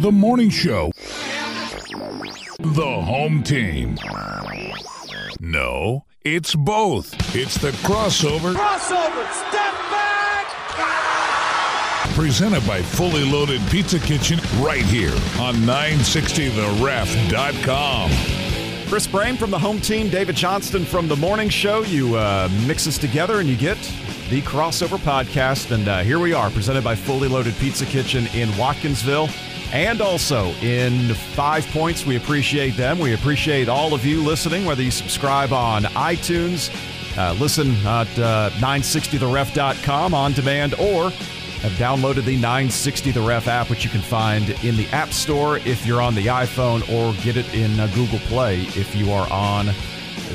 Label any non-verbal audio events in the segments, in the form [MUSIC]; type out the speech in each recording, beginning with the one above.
The morning show. The home team. No, it's both. It's the crossover. Crossover, step back! Presented by Fully Loaded Pizza Kitchen right here on 960theref.com. Chris Brame from the home team, David Johnston from the morning show. You uh, mix us together and you get the crossover podcast. And uh, here we are, presented by Fully Loaded Pizza Kitchen in Watkinsville and also in Five Points. We appreciate them. We appreciate all of you listening, whether you subscribe on iTunes, uh, listen at uh, 960theref.com on demand, or have downloaded the 960 The Ref app, which you can find in the App Store if you're on the iPhone, or get it in uh, Google Play if you are on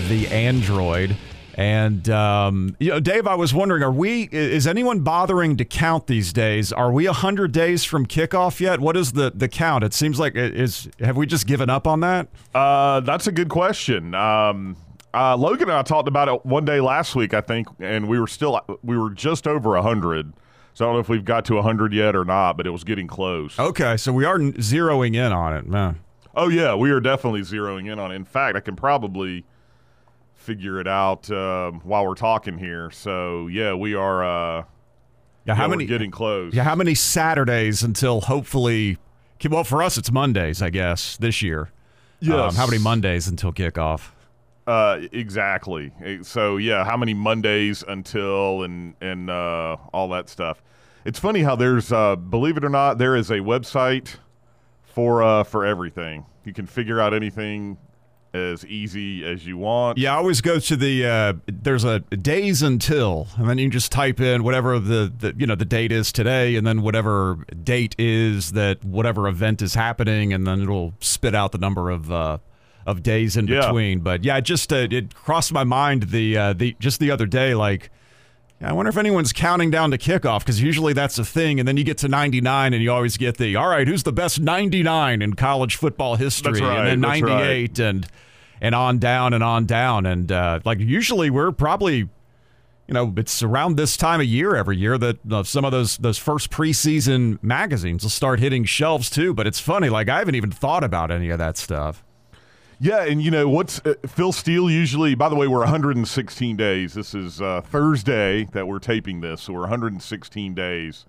the Android. And um, you know, Dave, I was wondering, are we? Is anyone bothering to count these days? Are we hundred days from kickoff yet? What is the the count? It seems like it is. Have we just given up on that? Uh, that's a good question. Um, uh, Logan and I talked about it one day last week, I think, and we were still we were just over hundred. So I don't know if we've got to 100 yet or not, but it was getting close. Okay, so we are zeroing in on it, man. Oh yeah, we are definitely zeroing in on it. In fact, I can probably figure it out uh, while we're talking here. So yeah, we are. Uh, yeah, how yeah, many getting close? Yeah, how many Saturdays until hopefully? Well, for us, it's Mondays, I guess, this year. Yes. Um, how many Mondays until kickoff? Uh, exactly. So yeah, how many Mondays until and and uh, all that stuff. It's funny how there's, uh, believe it or not, there is a website for uh, for everything. You can figure out anything as easy as you want. Yeah, I always go to the uh, there's a days until, and then you just type in whatever the, the you know the date is today, and then whatever date is that whatever event is happening, and then it'll spit out the number of. Uh, of days in Yeah. between, but yeah, it just uh, it crossed my mind the uh, the just the other day, like I wonder if anyone's counting down to kickoff because usually that's a thing, and then you get to 99 and you always get the all right, who's the best 99 in college football history, That's right, and then that's right. 98 and and on down and on down, and uh, like usually we're probably you know it's around this time of year every year that uh, some of those those first preseason magazines will start hitting shelves too. But it's funny, like I haven't even thought about any of that stuff. Yeah, and you know what's uh, Phil Steele usually. By the way, we're 116 days. This is uh, Thursday that we're taping this, so we're 116 days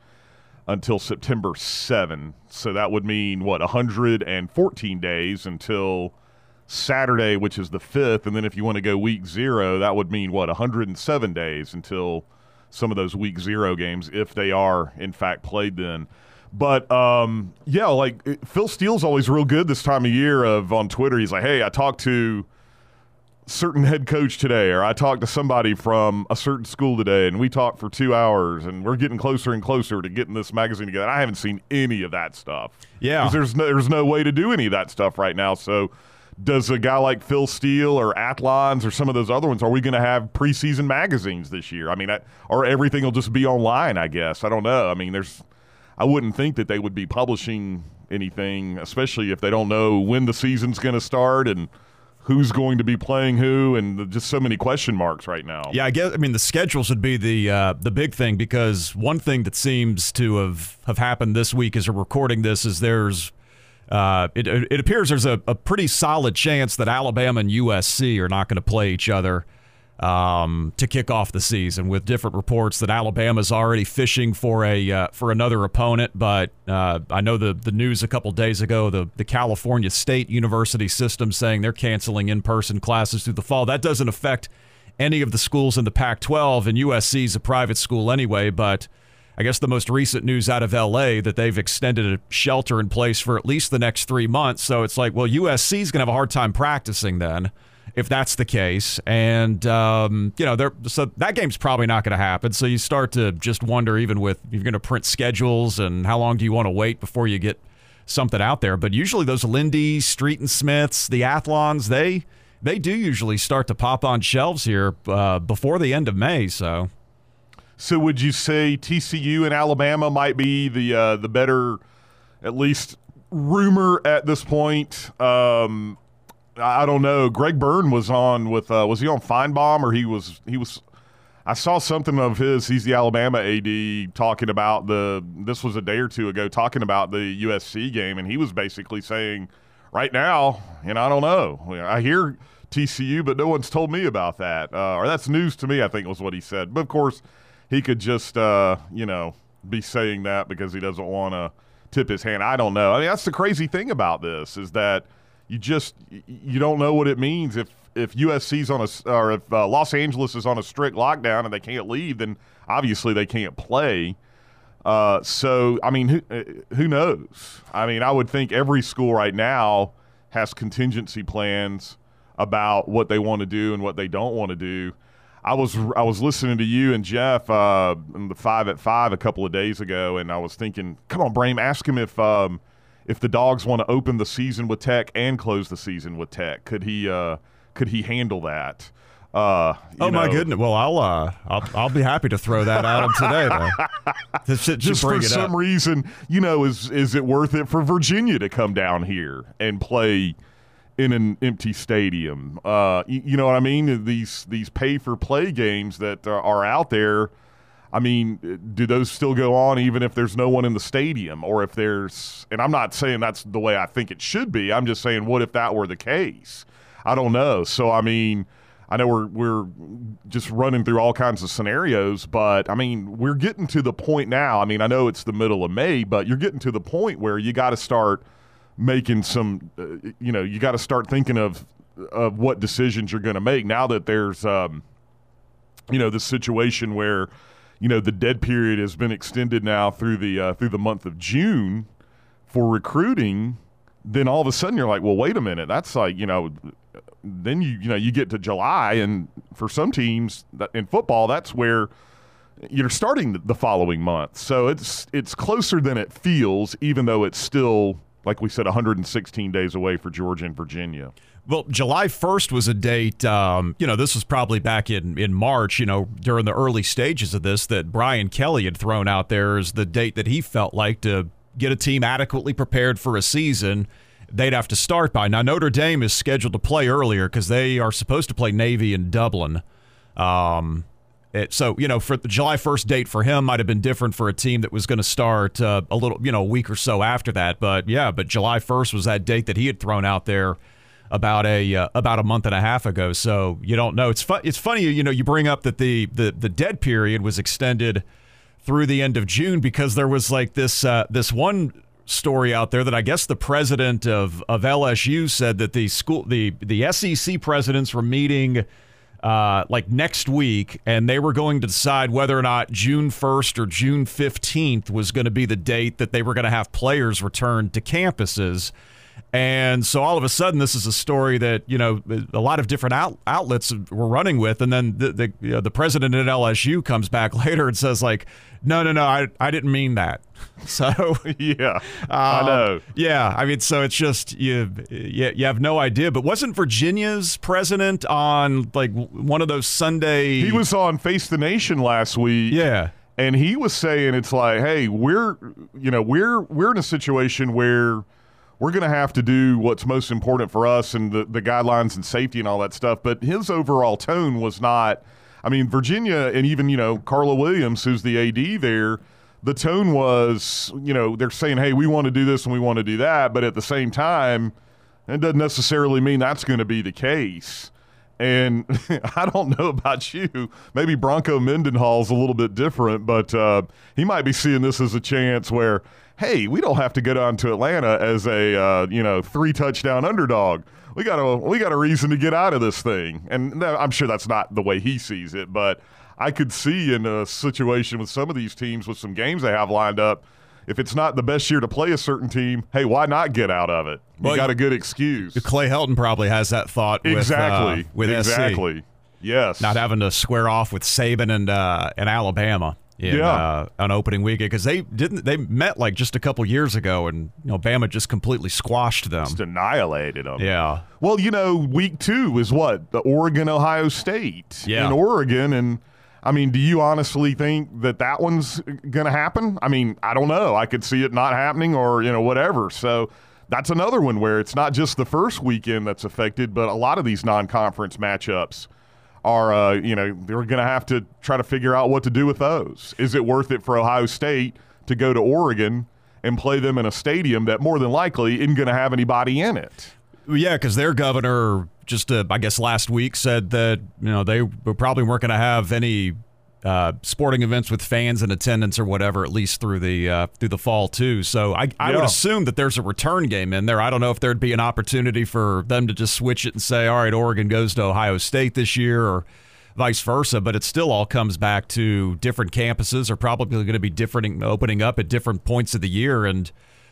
until September 7. So that would mean what 114 days until Saturday, which is the fifth, and then if you want to go week zero, that would mean what 107 days until some of those week zero games, if they are in fact played then. But um, yeah, like it- Phil Steele's always real good this time of year. Of on Twitter, he's like, "Hey, I talked to certain head coach today, or I talked to somebody from a certain school today, and we talked for two hours, and we're getting closer and closer to getting this magazine together." I haven't seen any of that stuff. Yeah, there's no, there's no way to do any of that stuff right now. So. Does a guy like Phil Steele or Athlons or some of those other ones, are we going to have preseason magazines this year? I mean, I, or everything will just be online, I guess. I don't know. I mean, there's, I wouldn't think that they would be publishing anything, especially if they don't know when the season's going to start and who's going to be playing who, and just so many question marks right now. Yeah, I guess. I mean, the schedule should be the uh, the big thing because one thing that seems to have have happened this week as we're recording this is there's. Uh, it, it appears there's a, a pretty solid chance that Alabama and USC are not going to play each other um, to kick off the season. With different reports that Alabama's already fishing for a uh, for another opponent, but uh, I know the the news a couple days ago the the California State University system saying they're canceling in person classes through the fall. That doesn't affect any of the schools in the Pac 12, and USC is a private school anyway, but. I guess the most recent news out of LA that they've extended a shelter in place for at least the next three months. So it's like, well, USC is going to have a hard time practicing then, if that's the case. And um, you know, so that game's probably not going to happen. So you start to just wonder, even with you're going to print schedules and how long do you want to wait before you get something out there. But usually those Lindy, Street and Smiths, the Athlons, they they do usually start to pop on shelves here uh, before the end of May. So. So would you say TCU and Alabama might be the uh, the better, at least rumor at this point? Um, I don't know. Greg Byrne was on with uh, was he on Finebaum or he was he was I saw something of his. He's the Alabama AD talking about the. This was a day or two ago, talking about the USC game, and he was basically saying, right now, and I don't know. I hear TCU, but no one's told me about that, uh, or that's news to me. I think was what he said. But of course, he could just, uh, you know, be saying that because he doesn't want to tip his hand. I don't know. I mean, that's the crazy thing about this is that you just you don't know what it means if if USC's on a or if uh, Los Angeles is on a strict lockdown and they can't leave, then obviously they can't play. Uh, so I mean, who uh, who knows? I mean, I would think every school right now has contingency plans about what they want to do and what they don't want to do. I was I was listening to you and Jeff uh, in the five at five a couple of days ago, and I was thinking, come on, Brame, ask him if um, if the dogs want to open the season with Tech and close the season with Tech. Could he uh, could he handle that? Uh, oh my know, goodness! Well, I'll uh, I'll I'll be happy to throw that out today. Though. [LAUGHS] Just, just for some up. reason, you know, is is it worth it for Virginia to come down here and play in an empty stadium? Uh, you, you, know what I mean? These these pay for play games that are out there. I mean, do those still go on even if there's no one in the stadium, or if there's? And I'm not saying that's the way I think it should be. I'm just saying, what if that were the case? I don't know. So I mean, I know we're we're just running through all kinds of scenarios, but I mean, we're getting to the point now. I mean, I know it's the middle of May, but you're getting to the point where you got to start making some. Uh, you know, you got to start thinking of of what decisions you're going to make now that there's, um, you know, this situation where, you know, the dead period has been extended now through the uh, through the month of June for recruiting. Then all of a sudden you're like, well, wait a minute, that's like you know then you you know you get to July, and for some teams in football, that's where you're starting the following month. So it's it's closer than it feels, even though it's still like we said, 116 days away for Georgia and Virginia. Well, July 1st was a date, um, you know, this was probably back in, in March, you know, during the early stages of this that Brian Kelly had thrown out there as the date that he felt like to get a team adequately prepared for a season they'd have to start by. Now, Notre Dame is scheduled to play earlier because they are supposed to play Navy in Dublin. Um, it, so, you know, for the July 1st date for him might have been different for a team that was going to start uh, a little, you know, a week or so after that. But yeah, but July 1st was that date that he had thrown out there about a uh, about a month and a half ago. So you don't know. It's fu- it's funny, you know, you bring up that the the the dead period was extended through the end of June because there was like this uh, this one story out there that I guess the president of, of LSU said that the school the the SEC presidents were meeting uh, like next week, and they were going to decide whether or not June 1st or June 15th was going to be the date that they were going to have players return to campuses. And so all of a sudden, this is a story that you know a lot of different out, outlets were running with, and then the the, you know, the president at LSU comes back [LAUGHS] later and says like, "No, no, no, I I didn't mean that." [LAUGHS] So [LAUGHS] yeah, um, I know. Yeah, I mean, so it's just you, you you have no idea. But wasn't Virginia's president on like one of those Sunday? He was on Face the Nation last week. Yeah. And he was saying it's like, hey, we're you know we're we're in a situation where we're going to have to do what's most important for us and the, the guidelines and safety and all that stuff. But his overall tone was not. I mean, Virginia and even you know Carla Williams, who's the AD there, the tone was you know they're saying, hey, we want to do this and we want to do that, but at the same time, it doesn't necessarily mean that's going to be the case. And [LAUGHS] I don't know about you. Maybe Bronco Mendenhall's a little bit different, but uh, he might be seeing this as a chance where hey, we don't have to go down to Atlanta as a uh, you know three touchdown underdog. We got a we got a reason to get out of this thing, and I'm sure that's not the way he sees it, but I could see in a situation with some of these teams with some games they have lined up. If it's not the best year to play a certain team, hey, why not get out of it? You well, got a good excuse. Clay Helton probably has that thought. With, exactly. Uh, with exactly. SC. Yes. Not having to square off with Saban and uh, and Alabama in yeah. uh, an opening weekend because they didn't they met like just a couple years ago and you know Bama just completely squashed them, just annihilated them. Yeah. Well, you know, week two is what the Oregon Ohio State yeah. in Oregon, and I mean, do you honestly think that that one's going to happen? I mean, I don't know. I could see it not happening, or you know, whatever. So. That's another one where it's not just the first weekend that's affected, but a lot of these non-conference matchups are uh, you know they're going to have to try to figure out what to do with those. Is it worth it for Ohio State to go to Oregon and play them in a stadium that more than likely isn't going to have anybody in it? Yeah, because their governor just, uh, I guess, last week said that you know they probably weren't going to have any uh, sporting events with fans in attendance or whatever, at least through the uh, through the fall too. So I, I Yeah. would assume that there's a return game in there. I don't know if there'd be an opportunity for them to just switch it and say, all right, Oregon goes to Ohio State this year, or vice versa. But it still all comes back to different campuses are probably going to be different opening up at different points of the year and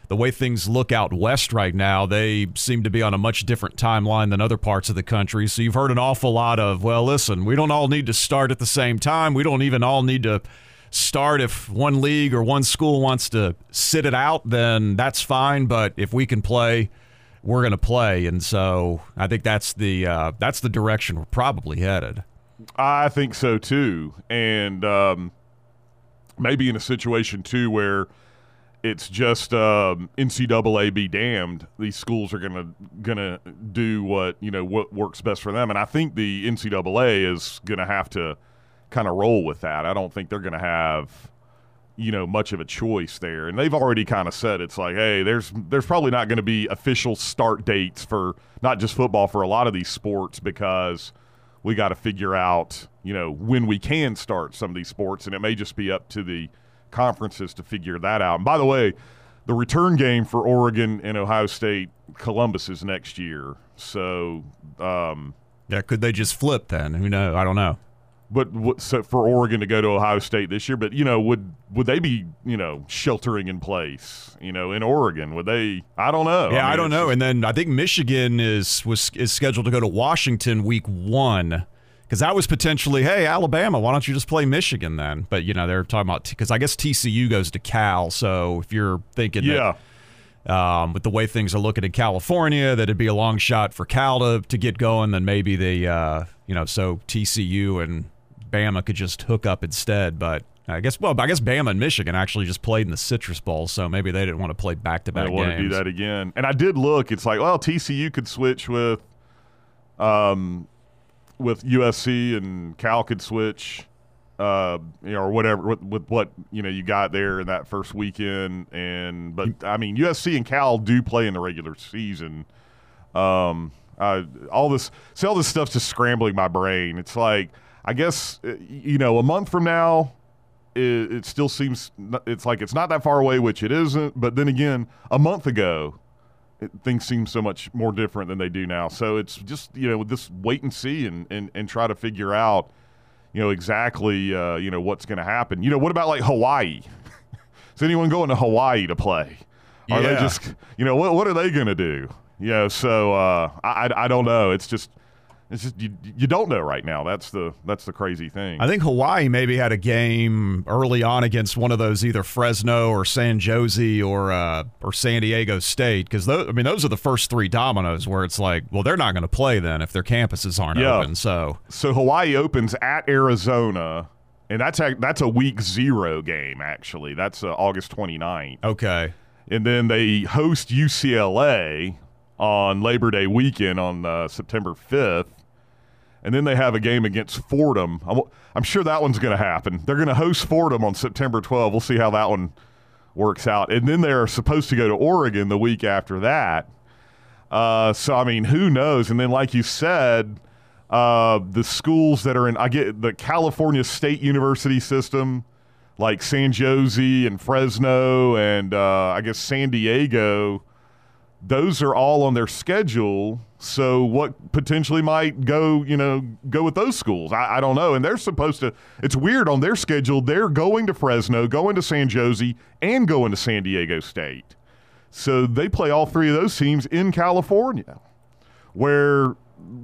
the way things look out west right now, they seem to be on a much different timeline than other parts of the country. So you've heard an awful lot of, well, listen, we don't all need to start at the same time. We don't even all need to start if one league or one school wants to sit it out, then that's fine. But if we can play, we're going to play. And so I think that's the uh, that's the direction we're probably headed. I think so too, and um, maybe in a situation too where it's just um, NCAA be damned. These schools are gonna gonna do what you know what works best for them, and I think the NCAA is gonna have to kind of roll with that. I don't think they're gonna have you know much of a choice there, and they've already kind of said it's like, hey, there's there's probably not to be official start dates for not just football for a lot of these sports because we got to figure out, you know, when we can start some of these sports, and it may just be up to the conferences to figure that out. And by the way, the return game for Oregon and Ohio State, Columbus is next year. So, um, Yeah, could they just flip then? Who know? I don't know. but what, so for Oregon to go to Ohio State this year, but you know, would would they be, you know, sheltering in place, you know, in Oregon? Would they? I don't know. Yeah, I, mean, don't know. just- And then I think Michigan is was is scheduled to go to Washington week one because that was potentially, hey, Alabama, why don't you just play Michigan then? But you know they're talking about because I guess TCU goes to Cal, so if you're thinking, yeah. that, um, with the way things are looking in California, that it'd be a long shot for Cal to, to get going, then maybe the uh, you know, so TCU and Bama could just hook up instead, but. I guess well, I guess Bama and Michigan actually just played in the Citrus Bowl, so maybe they didn't want to play back to back want to do that again. And I did look. It's like, well, TCU could switch with, um, with USC and Cal could switch, uh, you know, or whatever with, with what you know you got there in that first weekend. And but I mean, USC and Cal do play in the regular season. Um, uh, all this, see, all this stuff's just scrambling my brain. It's like, I guess, uh, you know, a month from now, it, it still seems it's like it's not that far away, which it isn't. But then again, a month ago, it, things seem so much more different than they do now. So it's just you know this wait and see and and, and try to figure out you know exactly uh, you know what's going to happen. You know what about like Hawaii? [LAUGHS] Is anyone going to Hawaii to play? Are they just you know what what are they going to do? You know, so uh, I I don't know. It's just it's just you, you don't know right now. That's the that's the crazy thing. I think Hawaii maybe had a game early on against one of those either Fresno or San Jose or uh, or San Diego State because I mean those are the first three dominoes where it's like well they're not going to play then if their campuses aren't Yeah. open so So Hawaii opens at Arizona, and that's a, that's a week zero game. Actually, that's uh, August 29th. okay and then they host UCLA on Labor Day weekend on uh, September 5th. And then they have a game against Fordham. I'm, I'm sure that one's going to happen. They're going to host Fordham on September 12. We'll see how that one works out. And then they're supposed to go to Oregon the week after that. Uh, so I mean, who knows? And then, like you said, uh, the schools that are in I get the California State University system, like San Jose and Fresno, and uh, I guess San Diego. Those are all on their schedule. So what potentially might go, you know, go with those schools? I, I don't know. And they're supposed to. It's weird on their schedule. They're going to Fresno, going to San Jose, and going to San Diego State. So they play all three of those teams in California, where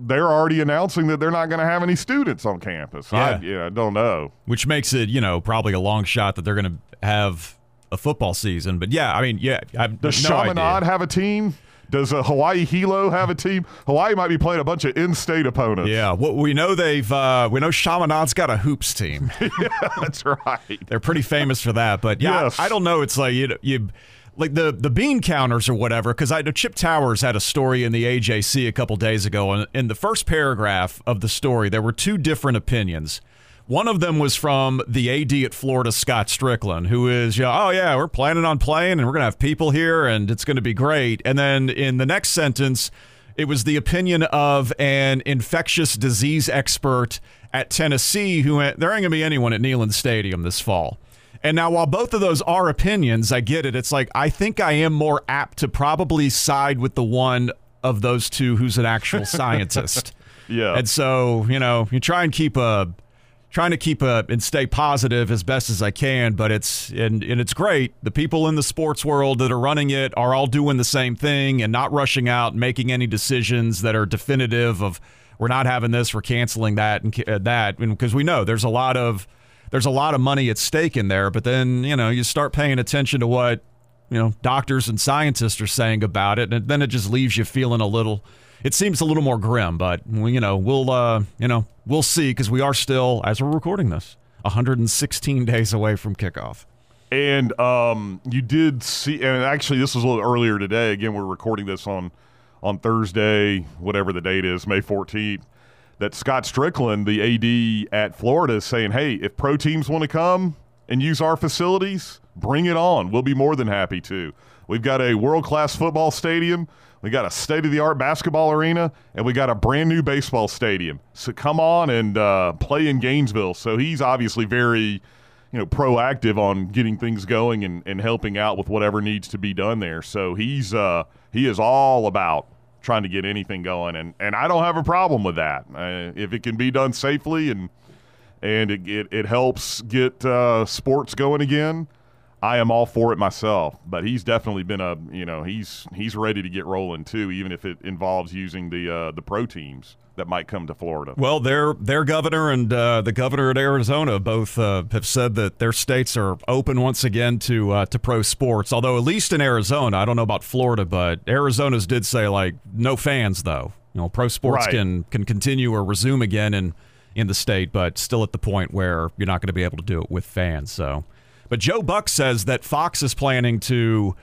they're already announcing that they're not going to have any students on campus. I, Yeah. yeah, I don't know. which makes it you know probably a long shot that they're going to have a football season but yeah I mean yeah I have Does no. Chaminade have a team? Does a Hawaii Hilo have a team? Hawaii might be playing a bunch of in-state opponents. yeah well, we know they've uh, we know Chaminade's got a hoops team [LAUGHS] that's right. They're pretty famous for that, but yeah, Yes. I, I don't know. It's like you, you like the the bean counters or whatever because I know Chip Towers had a story in the AJC a couple days ago and in the first paragraph of the story there were two different opinions. One of them was from the AD at Florida, Scott Stricklin, who is, you know, oh yeah, we're planning on playing and we're gonna have people here and it's gonna be great. And then in the next sentence, it was the opinion of an infectious disease expert at Tennessee who went, there ain't gonna be anyone at Neyland Stadium this fall. And now, while both of those are opinions, I get it. It's like I think I am more apt to probably side with the one of those two who's an actual [LAUGHS] scientist. Yeah. And so, you know, you try and keep a trying to keep a and stay positive as best as I can, but it's and, and it's great. The people in the sports world that are running it are all doing the same thing and not rushing out and making any decisions that are definitive of we're not having this, we're canceling that and uh, that because we know there's a lot of there's a lot of money at stake in there. But then, you know, you start paying attention to what, you know, doctors and scientists are saying about it, and then it just leaves you feeling a little. It seems a little more grim, but you know, we'll uh, you know, we'll see because we are still, as we're recording this, 116 days away from kickoff. And um, you did see, and actually, this was a little earlier today. Again, we're recording this on on Thursday, whatever the date is, May 14th that Scott Stricklin, the AD at Florida, is saying, hey, if pro teams want to come and use our facilities, bring it on. We'll be more than happy to. We've got a world class football stadium. We got a state of the art basketball arena, and we got a brand new baseball stadium. So come on and uh, play in Gainesville. So he's obviously very, you know, proactive on getting things going and, and helping out with whatever needs to be done there. So he's uh, he is all about trying to get anything going, and and I don't have a problem with that uh, if it can be done safely and and it it, it helps get uh, sports going again. I am all for it myself, but he's definitely been a you know he's he's ready to get rolling too, even if it involves using the uh, the pro teams that might come to Florida. Well, their their governor and uh, the governor at Arizona both uh, have said that their states are open once again to uh, to pro sports. Although at least in Arizona, I don't know about Florida, but Arizona's did say like no fans though. You know, pro sports Right. can can continue or resume again in in the state, but still at the point where you're not going to be able to do it with fans. So, but Joe Buck says that Fox is planning to.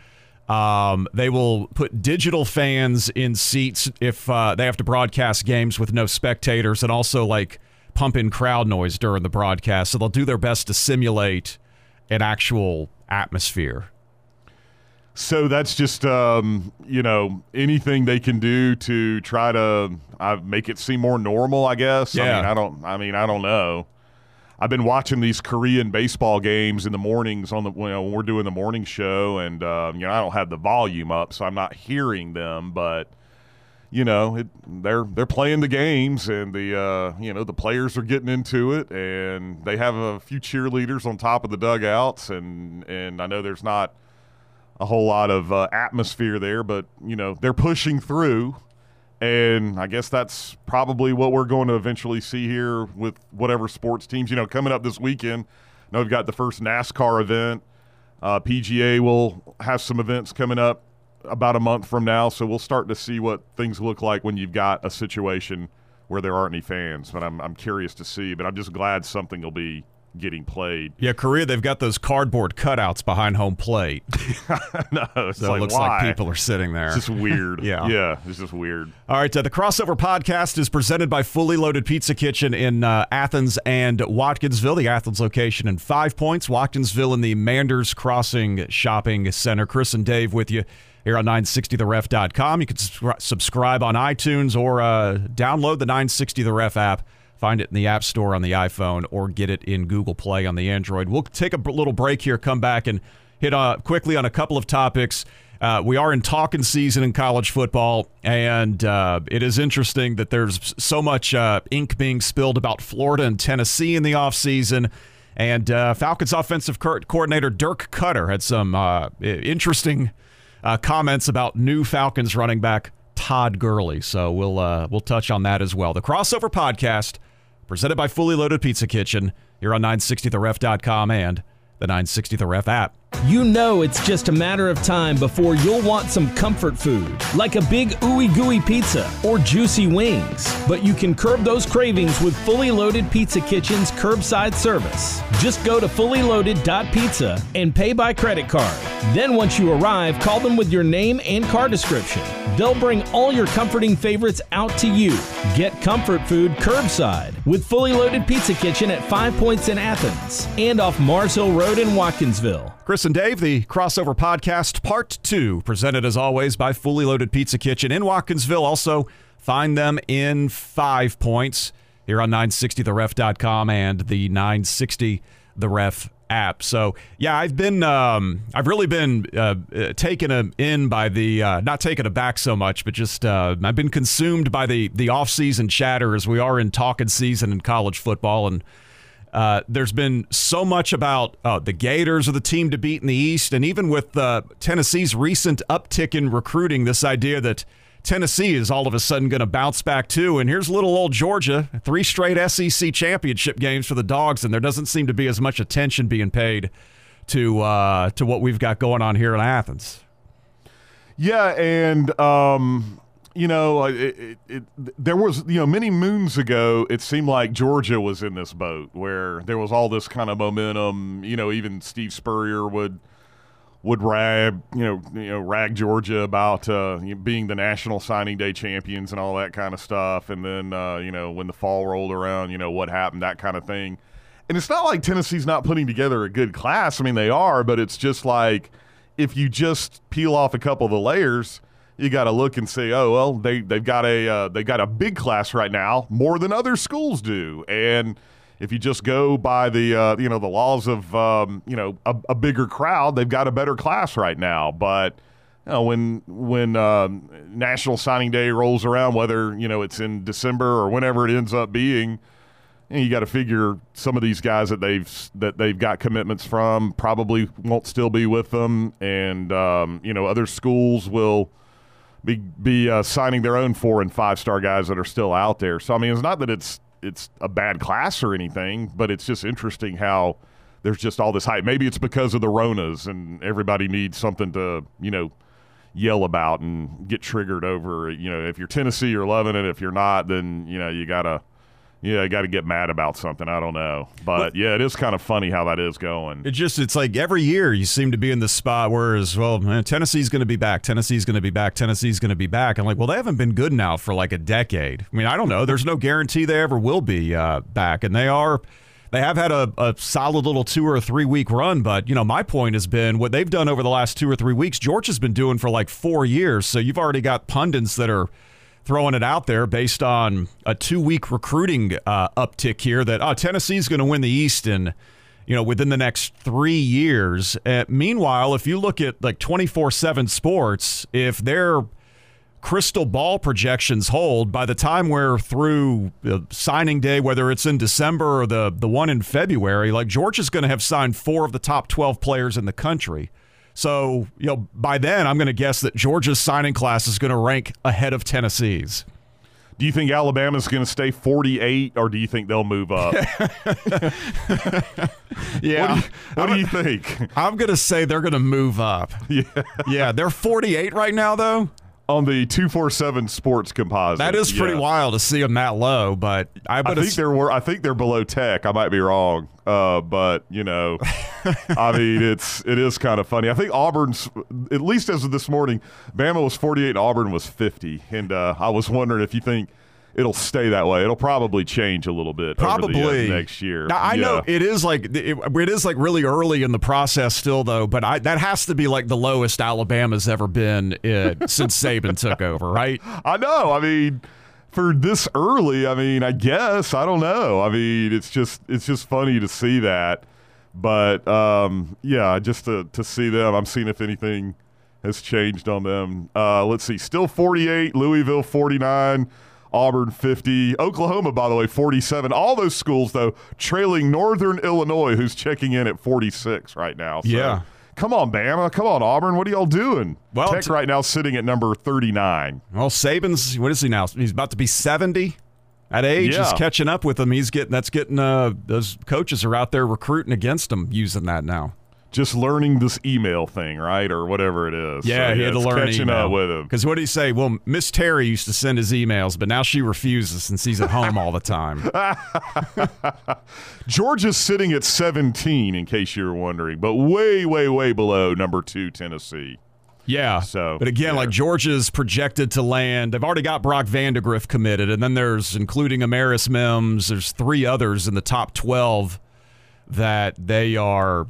Um, they will put digital fans in seats if uh, they have to broadcast games with no spectators, and also like pump in crowd noise during the broadcast. So they'll do their best to simulate an actual atmosphere. So that's just um, you know anything they can do to try to uh, make it seem more normal. I guess. Yeah. I mean, I don't. I mean, I don't know. I've been watching these Korean baseball games in the mornings on the you know, when we're doing the morning show, and um, you know I don't have the volume up, so I'm not hearing them. But you know it, they're they're playing the games, and the uh, you know the players are getting into it, and they have a few cheerleaders on top of the dugouts, and and I know there's not a whole lot of uh, atmosphere there, but you know they're pushing through, and I guess that's probably what we're going to eventually see here with whatever sports teams. You know, coming up this weekend, I know we've got the first NASCAR event. Uh, PGA will have some events coming up about a month from now, so we'll start to see what things look like when you've got a situation where there aren't any fans. But I'm I'm curious to see. But I'm just glad something will be getting played. Yeah, Korea, they've got those cardboard cutouts behind home plate. [LAUGHS] no, it's So like it looks why? like people are sitting there. It's just weird. [LAUGHS] Yeah. yeah, it's just weird. All right, uh, the crossover podcast is presented by Fully Loaded Pizza Kitchen in uh, Athens and Watkinsville. The Athens location in Five Points, Watkinsville in the Manders Crossing Shopping Center. Chris and Dave with you here on 960theref.com. You can subscri- subscribe on iTunes or uh, download the 960 The Ref app. Find it in the App Store on the iPhone or get it in Google Play on the Android. We'll take a little break here, come back and hit uh, quickly on a couple of topics. Uh, we are in talking season in college football, and uh, it is interesting that there's so much uh, ink being spilled about Florida and Tennessee in the offseason. And uh, Falcons offensive co- coordinator Dirk Koetter had some uh, interesting comments about new Falcons running back Todd Gurley. So we'll we'll touch on that as well. The crossover podcast presented by Fully Loaded Pizza Kitchen here on 960theref.com and the 960 The Ref app. You know it's just a matter of time before you'll want some comfort food, like a big ooey gooey pizza or juicy wings. But you can curb those cravings with Fully Loaded Pizza Kitchen's curbside service. Just go to fullyloaded.pizza and pay by credit card. Then, once you arrive, call them with your name and car description. They'll bring all your comforting favorites out to you. Get comfort food curbside with fully loaded pizza kitchen at Five Points in Athens and off Mars Hill Road in Watkinsville. Chris and Dave, the crossover podcast, part two, presented as always by Fully Loaded Pizza Kitchen in Watkinsville. Also, find them in Five Points here on 960theref.com and the 960 The Ref app. So yeah, I've been um, I've really been uh, uh, taken in by the uh, not taken aback so much, but just uh, I've been consumed by the the off season chatter as we are in talking season in college football and. Uh, there's been so much about uh, the Gators are the team to beat in the East, and even with uh, Tennessee's recent uptick in recruiting, this idea that Tennessee is all of a sudden going to bounce back too. And here's little old Georgia, three straight SEC championship games for the Dogs, and there doesn't seem to be as much attention being paid to uh, to what we've got going on here in Athens. Yeah, and um, you know, it, it, it, there was you know many moons ago, it seemed like Georgia was in this boat where there was all this kind of momentum. You know, even Steve Spurrier would would rag you know you know rag Georgia about uh, being the national signing day champions and all that kind of stuff, and then uh, you know when the fall rolled around, you know what happened, that kind of thing. And it's not like Tennessee's not putting together a good class. I mean they are, but it's just like if you just peel off a couple of the layers, you got to look and say, oh well, they they've got a uh, they got a big class right now, more than other schools do, and if you just go by the uh, you know the laws of um, you know a, a, bigger crowd, they've got a better class right now. But you know, when when um, National Signing Day rolls around, whether you know it's in December or whenever it ends up being, you, know, you got to figure some of these guys that they've that they've got commitments from probably won't still be with them, and um, you know other schools will be be uh, signing their own four and five star guys that are still out there. So I mean, it's not that it's it's a bad class or anything, but it's just interesting how there's just all this hype. Maybe it's because of the Ronas and everybody needs something to, you know, yell about and get triggered over. You know, if you're Tennessee, you're loving it. If you're not, then, you know, you got to yeah, I got to get mad about something. I don't know, but well, yeah, it is kind of funny how that is going. It just it's like every year you seem to be in the spot where as well, man, Tennessee's going to be back, Tennessee's going to be back, Tennessee's going to be back. I'm like, well, they haven't been good now for like a decade. I mean, I don't know. There's no guarantee they ever will be uh, back, and they are. They have had a, a solid little two or three week run, but you know my point has been what they've done over the last two or three weeks. George has been doing for like four years, so you've already got pundits that are throwing it out there based on a two week recruiting uh, uptick here that oh, Tennessee's going to win the East in you know within the next three years. Uh, meanwhile, if you look at like twenty four seven Sports, if their crystal ball projections hold by the time we're through signing day, whether it's in December or the the one in February, like Georgia's going to have signed four of the top twelve players in the country. So, you know, by then, I'm going to guess that Georgia's signing class is going to rank ahead of Tennessee's. Do you think Alabama's going to stay 48, or do you think they'll move up? [LAUGHS] [LAUGHS] yeah. What, do you, what do you think? I'm going to say they're going to move up. [LAUGHS] Yeah. Yeah. They're 48 right now, though on the 247 sports composite. That is pretty yeah. wild to see them that low, but I, I think they're I think they're below tech. I might be wrong. Uh, but you know, [LAUGHS] I mean, it's it is kind of funny. I think Auburn's at least as of this morning, Bama was 48 Auburn was 50, and uh, I was wondering if you think it'll stay that way. It'll probably change a little bit probably the, uh, next year. Now, I yeah. know it is like it, it is like really early in the process still though, but I, that has to be like the lowest Alabama's ever been uh, [LAUGHS] since Saban took over, right? I know. I mean, for this early, I mean, I guess I don't know. I mean, it's just it's just funny to see that. But um, yeah, just to to see them, I'm seeing if anything has changed on them. Uh, let's see, still 48, Louisville 49. Auburn 50, Oklahoma, by the way, 47. All those schools, though, trailing Northern Illinois, who's checking in at 46 right now. So, yeah. Come on, Bama. Come on, Auburn. What are y'all doing? Well, Tech t- right now sitting at number 39. Well, Saban's, what is he now? He's about to be 70 at age. Yeah. He's catching up with him. He's getting, that's getting, uh, those coaches are out there recruiting against him using that now. Just learning this email thing, right, or whatever it is. Yeah, So, he had to learn catching email. up with him. Because what did he say? Well, Miss Terry used to send his emails, but now she refuses since he's at home all the time. [LAUGHS] Georgia's sitting at 17, in case you were wondering, but way, way, way below number two Tennessee. Yeah. So, but again, yeah. like Georgia's projected to land. They've already got Brock Vandegrift committed, and then there's including Amarius Mims. There's three others in the top twelve that they are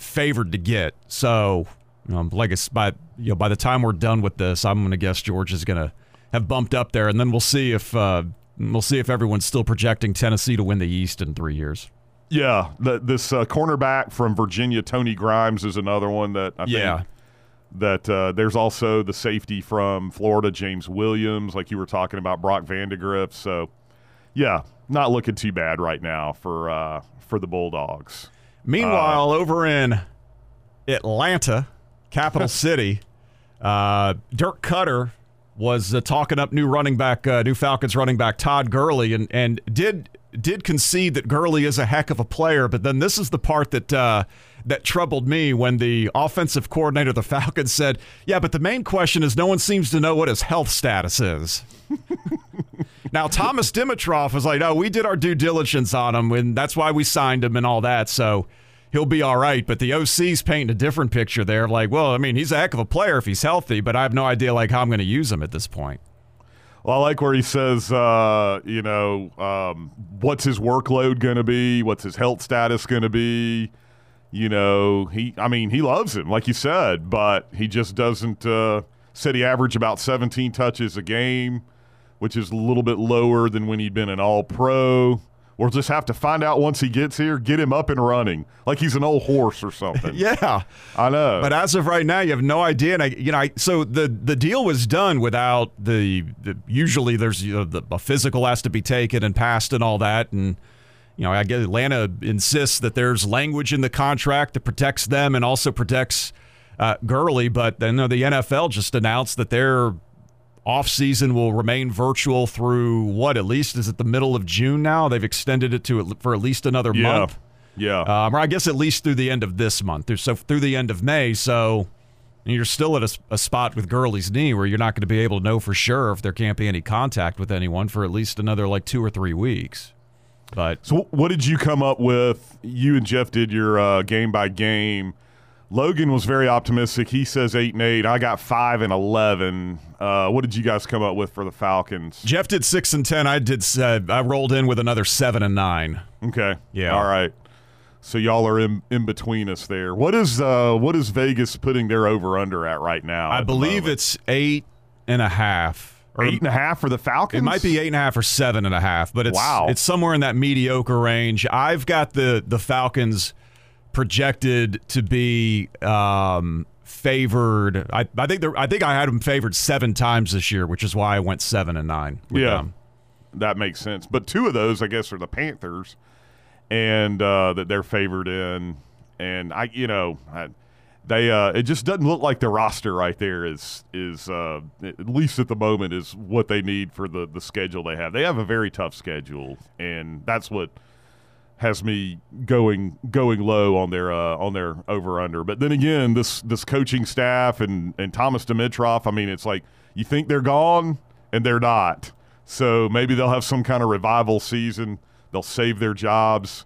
favored to get. So, know, like it's by you know by the time we're done with this, I'm going to guess George is going to have bumped up there, and then we'll see if uh, we'll see if everyone's still projecting Tennessee to win the East in three years. Yeah, the, this uh, cornerback from Virginia, Tony Grimes, is another one that I Yeah. think that uh, there's also the safety from Florida, James Williams, like you were talking about, Brock Vandegrift. So, yeah, not looking too bad right now for uh, for the Bulldogs. Meanwhile, over in Atlanta, capital [LAUGHS] city, uh, Dirk Koetter was uh, talking up new running back, uh, new Falcons running back Todd Gurley, and and did did concede that Gurley is a heck of a player. But then this is the part that uh, that troubled me when the offensive coordinator of the [LAUGHS] Falcons said, "Yeah, but the main question is no one seems to know what his health status is." [LAUGHS] Now Thomas Dimitroff was like, "Oh, we did our due diligence on him, and that's why we signed him and all that." So he'll be all right. But the OC's painting a different picture there. Like, well, I mean, he's a heck of a player if he's healthy, but I have no idea like how I'm going to use him at this point. Well, I like where he says, uh, you know, um, what's his workload going to be? What's his health status going to be? You know, he, I mean, he loves him, like you said, but he just doesn't, uh, said he averaged about 17 touches a game, which is a little bit lower than when he'd been an all pro. We'll just have to find out once he gets here, get him up and running like he's an old horse or something. [LAUGHS] Yeah. I know. But as of right now, you have no idea. And I, you know, I, so the the deal was done without the, the usually there's you know, the, a physical has to be taken and passed and all that. And you know, I guess Atlanta insists that there's language in the contract that protects them and also protects uh, Gurley. But then uh, the NFL just announced that their offseason will remain virtual through what? At least is it the middle of June now? They've extended it to for at least another yeah. month. Yeah. Um, or I guess at least through the end of this month, so through the end of May. So you're still at a, a spot with Gurley's knee where you're not going to be able to know for sure if there can't be any contact with anyone for at least another like two or three weeks. But So, what did you come up with? You and Jeff did your uh, game by game. Logan was very optimistic. He says eight and eight. I got five and eleven. Uh, what did you guys come up with for the Falcons? Jeff did six and ten. I did. Uh, I rolled in with another seven and nine. Okay. Yeah. All right. So y'all are in, in between us there. What is uh what is Vegas putting their over under at right now? I believe it's eight and a half. Or eight and a half for the Falcons. It might be eight and a half or seven and a half, but it's Wow. it's somewhere in that mediocre range. I've got the the Falcons projected to be um, favored. I, I think I think I had them favored seven times this year, which is why I went seven and nine. Yeah. them. That makes sense. But two of those, I guess, are the Panthers, and uh, that they're favored in. And I, you know, I, they uh, it just doesn't look like the roster right there is is uh, at least at the moment is what they need for the the schedule they have. They have a very tough schedule, and that's what has me going going low on their uh, on their over under. But then again, this this coaching staff and and Thomas Dimitroff, I mean, it's like you think they're gone and they're not. So maybe they'll have some kind of revival season. They'll save their jobs,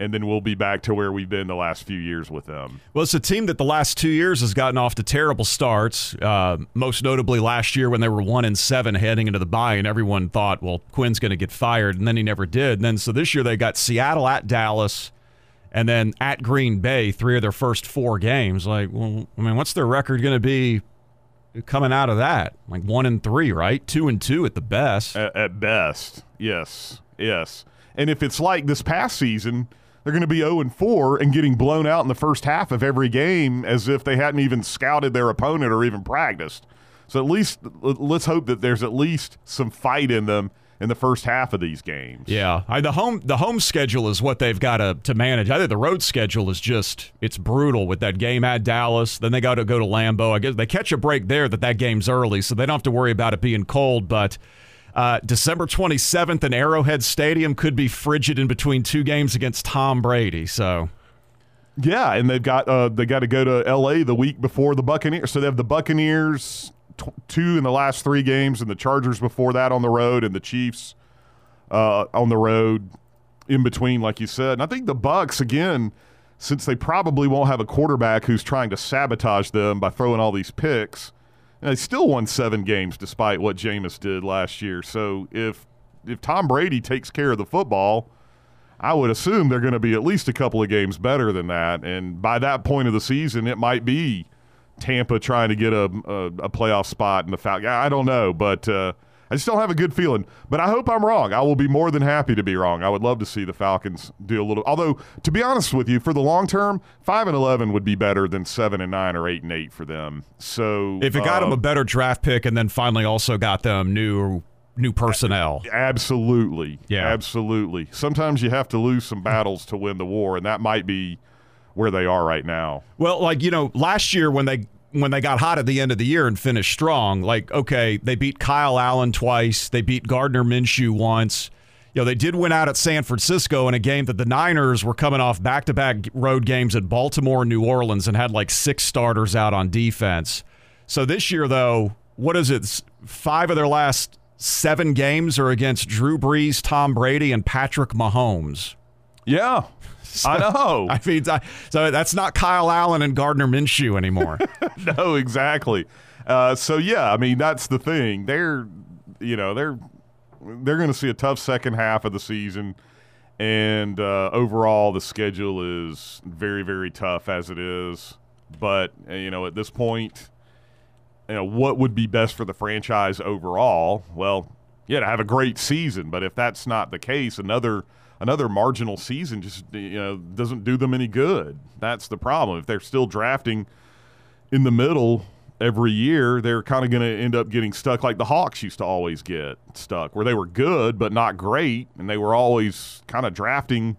and then we'll be back to where we've been the last few years with them. Well, it's a team that the last two years has gotten off to terrible starts. Uh, most notably last year when they were one and seven heading into the bye, and everyone thought, well, Quinn's going to get fired, and then he never did. And then so this year they got Seattle at Dallas, and then at Green Bay, three of their first four games. Like, well, I mean, what's their record going to be coming out of that? Like one and three, right? Two and two at the best. At, at best, yes, yes. And if it's like this past season, they're going to be 0 and 4 and getting blown out in the first half of every game as if they hadn't even scouted their opponent or even practiced. So at least let's hope that there's at least some fight in them in the first half of these games. Yeah, I, the home the home schedule is what they've got to to manage. I think the road schedule is just it's brutal with that game at Dallas. Then they got to go to Lambeau. I guess they catch a break there that that game's early, so they don't have to worry about it being cold. But uh, December 27th in Arrowhead Stadium could be frigid in between two games against Tom Brady. So Yeah, and they've got uh, they got to go to L.A. the week before the Buccaneers. So they have the Buccaneers two in the last three games, and the Chargers before that on the road, and the Chiefs uh, on the road in between, like you said. And I think the Bucs again, since they probably won't have a quarterback who's trying to sabotage them by throwing all these picks, and they still won seven games despite what Jameis did last year. So if if Tom Brady takes care of the football I would assume they're going to be at least a couple of games better than that. And by that point of the season, it might be Tampa trying to get a, a, a playoff spot in the Falcons. I don't know, but uh, I just don't have a good feeling. But I hope I'm wrong. I will be more than happy to be wrong. I would love to see the Falcons do a little. Although, to be honest with you, for the long term, five and eleven would be better than seven and nine or eight and eight for them. So if it got uh, them a better draft pick and then finally also got them new new personnel. Absolutely. Yeah. Absolutely. Sometimes you have to lose some battles to win the war, and that might be where they are right now. Well, like, you know, last year when they when they got hot at the end of the year and finished strong, like, okay, they beat Kyle Allen twice, they beat Gardner Minshew once. You know, they did win out at San Francisco in a game that the Niners were coming off back to back road games at Baltimore and New Orleans and had like six starters out on defense. So this year, though, what is it? Five of their last seven games are against Drew Brees, Tom Brady, and Patrick Mahomes. Yeah. So, I know. I mean, so that's not Kyle Allen and Gardner Minshew anymore. [LAUGHS] no, exactly. Uh, so yeah, I mean that's the thing. They're, you know, they're they're going to see a tough second half of the season, and uh, overall the schedule is very very tough as it is. But you know, at this point, you know, what would be best for the franchise overall? Well, yeah, to have a great season, but if that's not the case, another another marginal season just you know doesn't do them any good. That's the problem. If they're still drafting in the middle every year, they're kind of going to end up getting stuck like the Hawks used to always get stuck, where they were good but not great, and they were always kind of drafting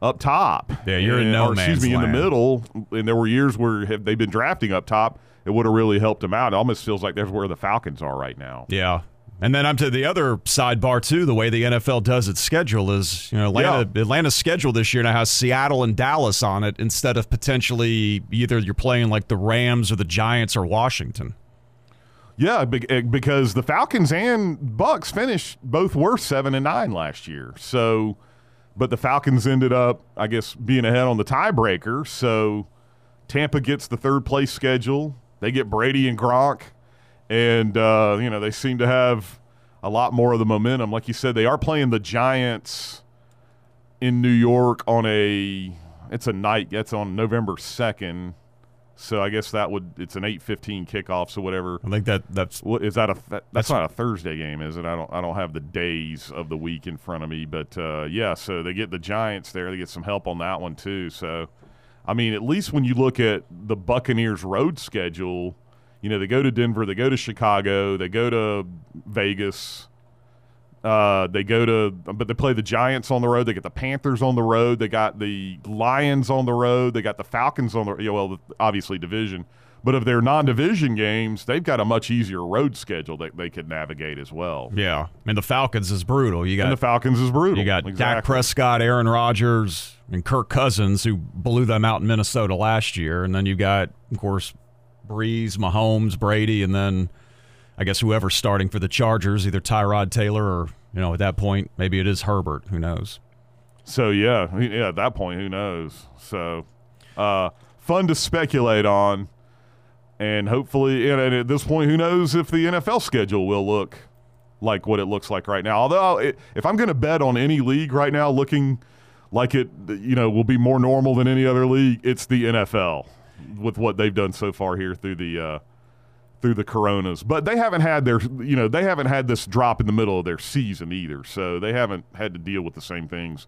up top. Yeah, you're and, in no or, Excuse me, land. in the middle, and there were years where have they've been drafting up top it would have really helped them out. It almost feels like that's where the Falcons are right now. Yeah. And then I'm to the other sidebar too. The way the NFL does its schedule is, you know, Atlanta, yeah. Atlanta's schedule this year now has Seattle and Dallas on it instead of potentially either you're playing like the Rams or the Giants or Washington. Yeah, eh, because the Falcons and Bucs finished both were seven and nine last year. So, but the Falcons ended up, I guess, being ahead on the tiebreaker. So, Tampa gets the third place schedule. They get Brady and Gronk, and uh, you know they seem to have a lot more of the momentum. Like you said, they are playing the Giants in New York on a it's a night. That's on November second. So I guess that would it's an eight fifteen kickoff. So whatever. I think that that's what is that a that, that's, that's, not a Thursday game, is it? I don't I don't have the days of the week in front of me, but uh, yeah. So they get the Giants there. They get some help on that one too. So I mean, at least when you look at the Buccaneers' road schedule, you know, they go to Denver, they go to Chicago, they go to Vegas, uh, they go to, but they play the Giants on the road. They get the Panthers on the road. They got the Lions on the road. They got the Falcons on the, you know, well, obviously division. But of their non-division games, they've got a much easier road schedule that they could navigate as well. Yeah, and the Falcons is brutal. You got and the Falcons is brutal. You got exactly. Dak Prescott, Aaron Rodgers, and Kirk Cousins, who blew them out in Minnesota last year, and then you got, of course, Brees, Mahomes, Brady, and then I guess whoever's starting for the Chargers, either Tyrod Taylor or you know at that point maybe it is Herbert. Who knows? So yeah, yeah. At that point, who knows? So uh, fun to speculate on and hopefully, and at this point, who knows if the NFL schedule will look like what it looks like right now. Although, if I'm going to bet on any league right now looking like it, you know, will be more normal than any other league, it's the NFL with what they've done so far here through the uh, through the coronas. But they haven't had their, you know, they haven't had this drop in the middle of their season either. So they haven't had to deal with the same things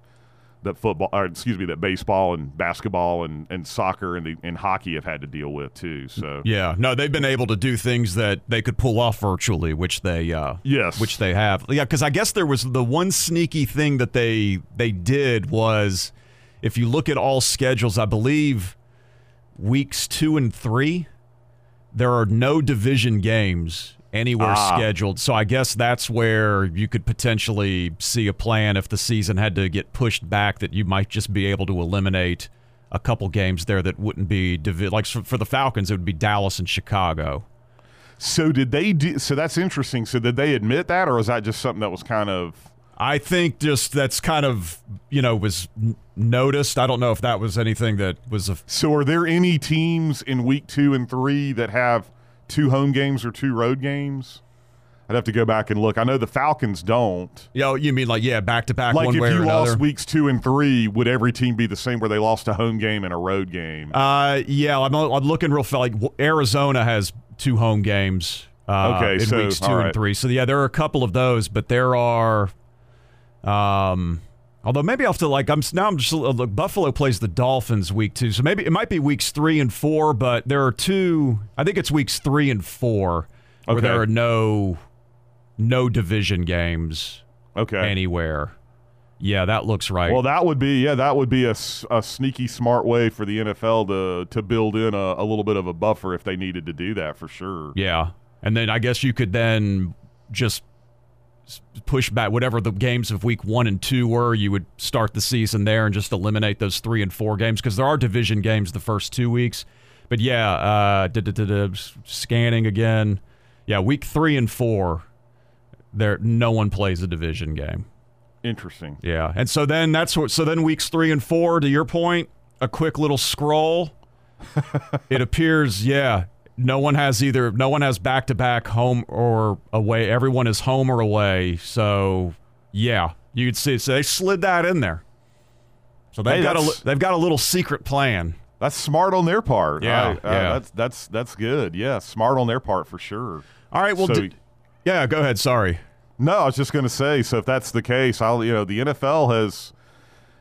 that football, or excuse me, that baseball and basketball and, and soccer and, the, and hockey have had to deal with too. So yeah, no, they've been able to do things that they could pull off virtually, which they uh, yes, which they have. Yeah, because I guess there was the one sneaky thing that they they did was if you look at all schedules, I believe weeks two and three, there are no division games anywhere ah. scheduled. So I guess that's where you could potentially see a plan if the season had to get pushed back that you might just be able to eliminate a couple games there that wouldn't be divi- like for for the Falcons, it would be Dallas and Chicago. So did they? Do, so that's interesting. So did they admit that, or was that just something that was kind of? I think just that's kind of you know was noticed. I don't know if that was anything that was a So are there any teams in week two and three that have two home games or two road games? I'd have to go back and look. I know the Falcons don't. you know you mean like yeah back to back Like one if way you or another. lost weeks two and three, would every team be the same where they lost a home game and a road game? Uh, yeah, I'm, I'm looking real fast. Like Arizona has two home games. Uh, Okay, in so, weeks two all and three. So yeah, there are a couple of those, but there are. Um, although maybe I'll have to like I'm now I'm just uh, look, Buffalo plays the Dolphins week two, so maybe it might be weeks three and four, but there are two. I think it's weeks three and four where there are no no division games okay. anywhere. Yeah, that looks right. Well, that would be yeah, that would be a, a sneaky smart way for the NFL to to build in a, a little bit of a buffer if they needed to do that for sure. Yeah. And then I guess you could then just push back whatever the games of week one and two were. You would start the season there and just eliminate those three and four games because there are division games the first two weeks. But yeah, uh, da- da- da- scanning again. Yeah, week three and four, there no one plays a division game. Interesting. Yeah, and so then that's what. So then weeks three and four, to your point, a quick little scroll. [LAUGHS] it appears, yeah, no one has either. No one has back to back home or away. Everyone is home or away. So yeah, you could see. So they slid that in there. So they've Hey, got a they've got a little secret plan. That's smart on their part. Yeah, I- uh. That's that's that's good. Yeah, smart on their part for sure. All right, well, So- d- yeah, go ahead. Sorry. No, I was just going to say. So if that's the case, I'll you know the NFL has,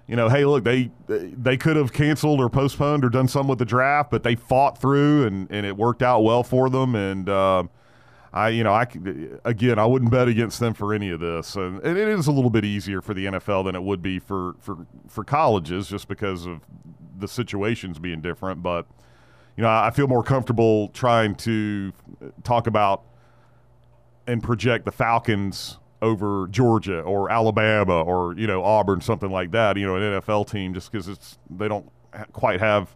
you know, hey, look, they they could have canceled or postponed or done something with the draft, but they fought through and and it worked out well for them. And um, I, you know, I again, I wouldn't bet against them for any of this. And, and it is a little bit easier for the NFL than it would be for for for colleges, just because of the situations being different. But you know, I feel more comfortable trying to talk about and project the Falcons over Georgia or Alabama or you know Auburn, something like that. You know, an NFL team, just because it's they don't ha- quite have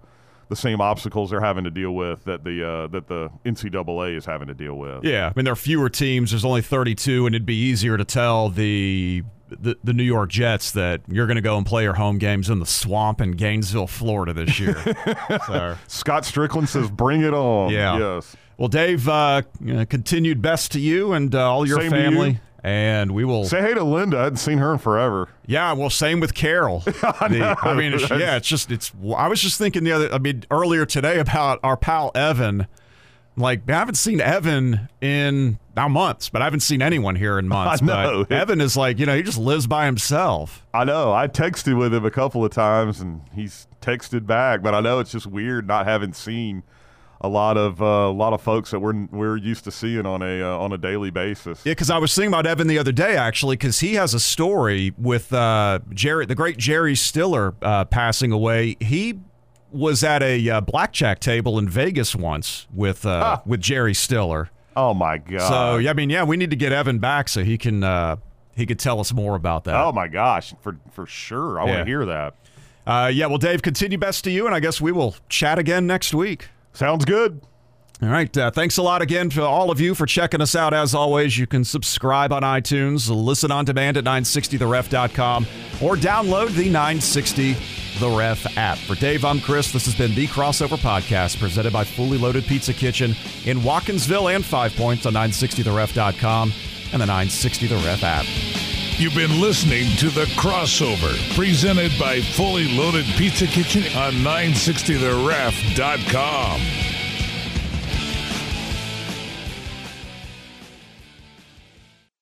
the same obstacles they're having to deal with that the uh, that the NCAA is having to deal with. Yeah, I mean there are fewer teams. There's only 32, and it'd be easier to tell the the, the New York Jets that you're going to go and play your home games in the swamp in Gainesville, Florida this year. [LAUGHS] so, Scott Stricklin says, "Bring it on." Yeah. Yes. well, Dave, uh, uh, continued best to you and uh, all your Same family. And we will. Say hey to Linda. I hadn't seen her in forever. Yeah, well, same with Carol. [LAUGHS] The- I, mean, it's, yeah, it's just it's. I was just thinking the other. I mean, earlier today about our pal Evan. Like, I haven't seen Evan in now months, but I haven't seen anyone here in [LAUGHS] months. I know. But Evan is like, you know, he just lives by himself. I know. I texted with him a couple of times, and he's texted back. But I know it's just weird not having seen a lot of uh, a lot of folks that we're we're used to seeing on a uh, on a daily basis. Yeah, because I was thinking about Evan the other day actually, because he has a story with uh, Jerry, the great Jerry Stiller, uh, passing away. He was at a uh, blackjack table in Vegas once with uh, with Jerry Stiller. Oh my god. So yeah, I mean, yeah, we need to get Evan back so he can uh, he could tell us more about that. Oh my gosh, for for sure. I want to hear that. Uh, yeah, well, Dave, continue best to you, and I guess we will chat again next week. Sounds good. All right. Uh, thanks a lot again to all of you for checking us out. As always, you can subscribe on iTunes, listen on demand at 960theref.com, or download the 960 The Ref app. For Dave, I'm Chris. This has been the Crossover Podcast presented by Fully Loaded Pizza Kitchen in Watkinsville and Five Points on 960theref.com and the 960 The Ref app. You've been listening to The Crossover, presented by Fully Loaded Pizza Kitchen on 960theref.com.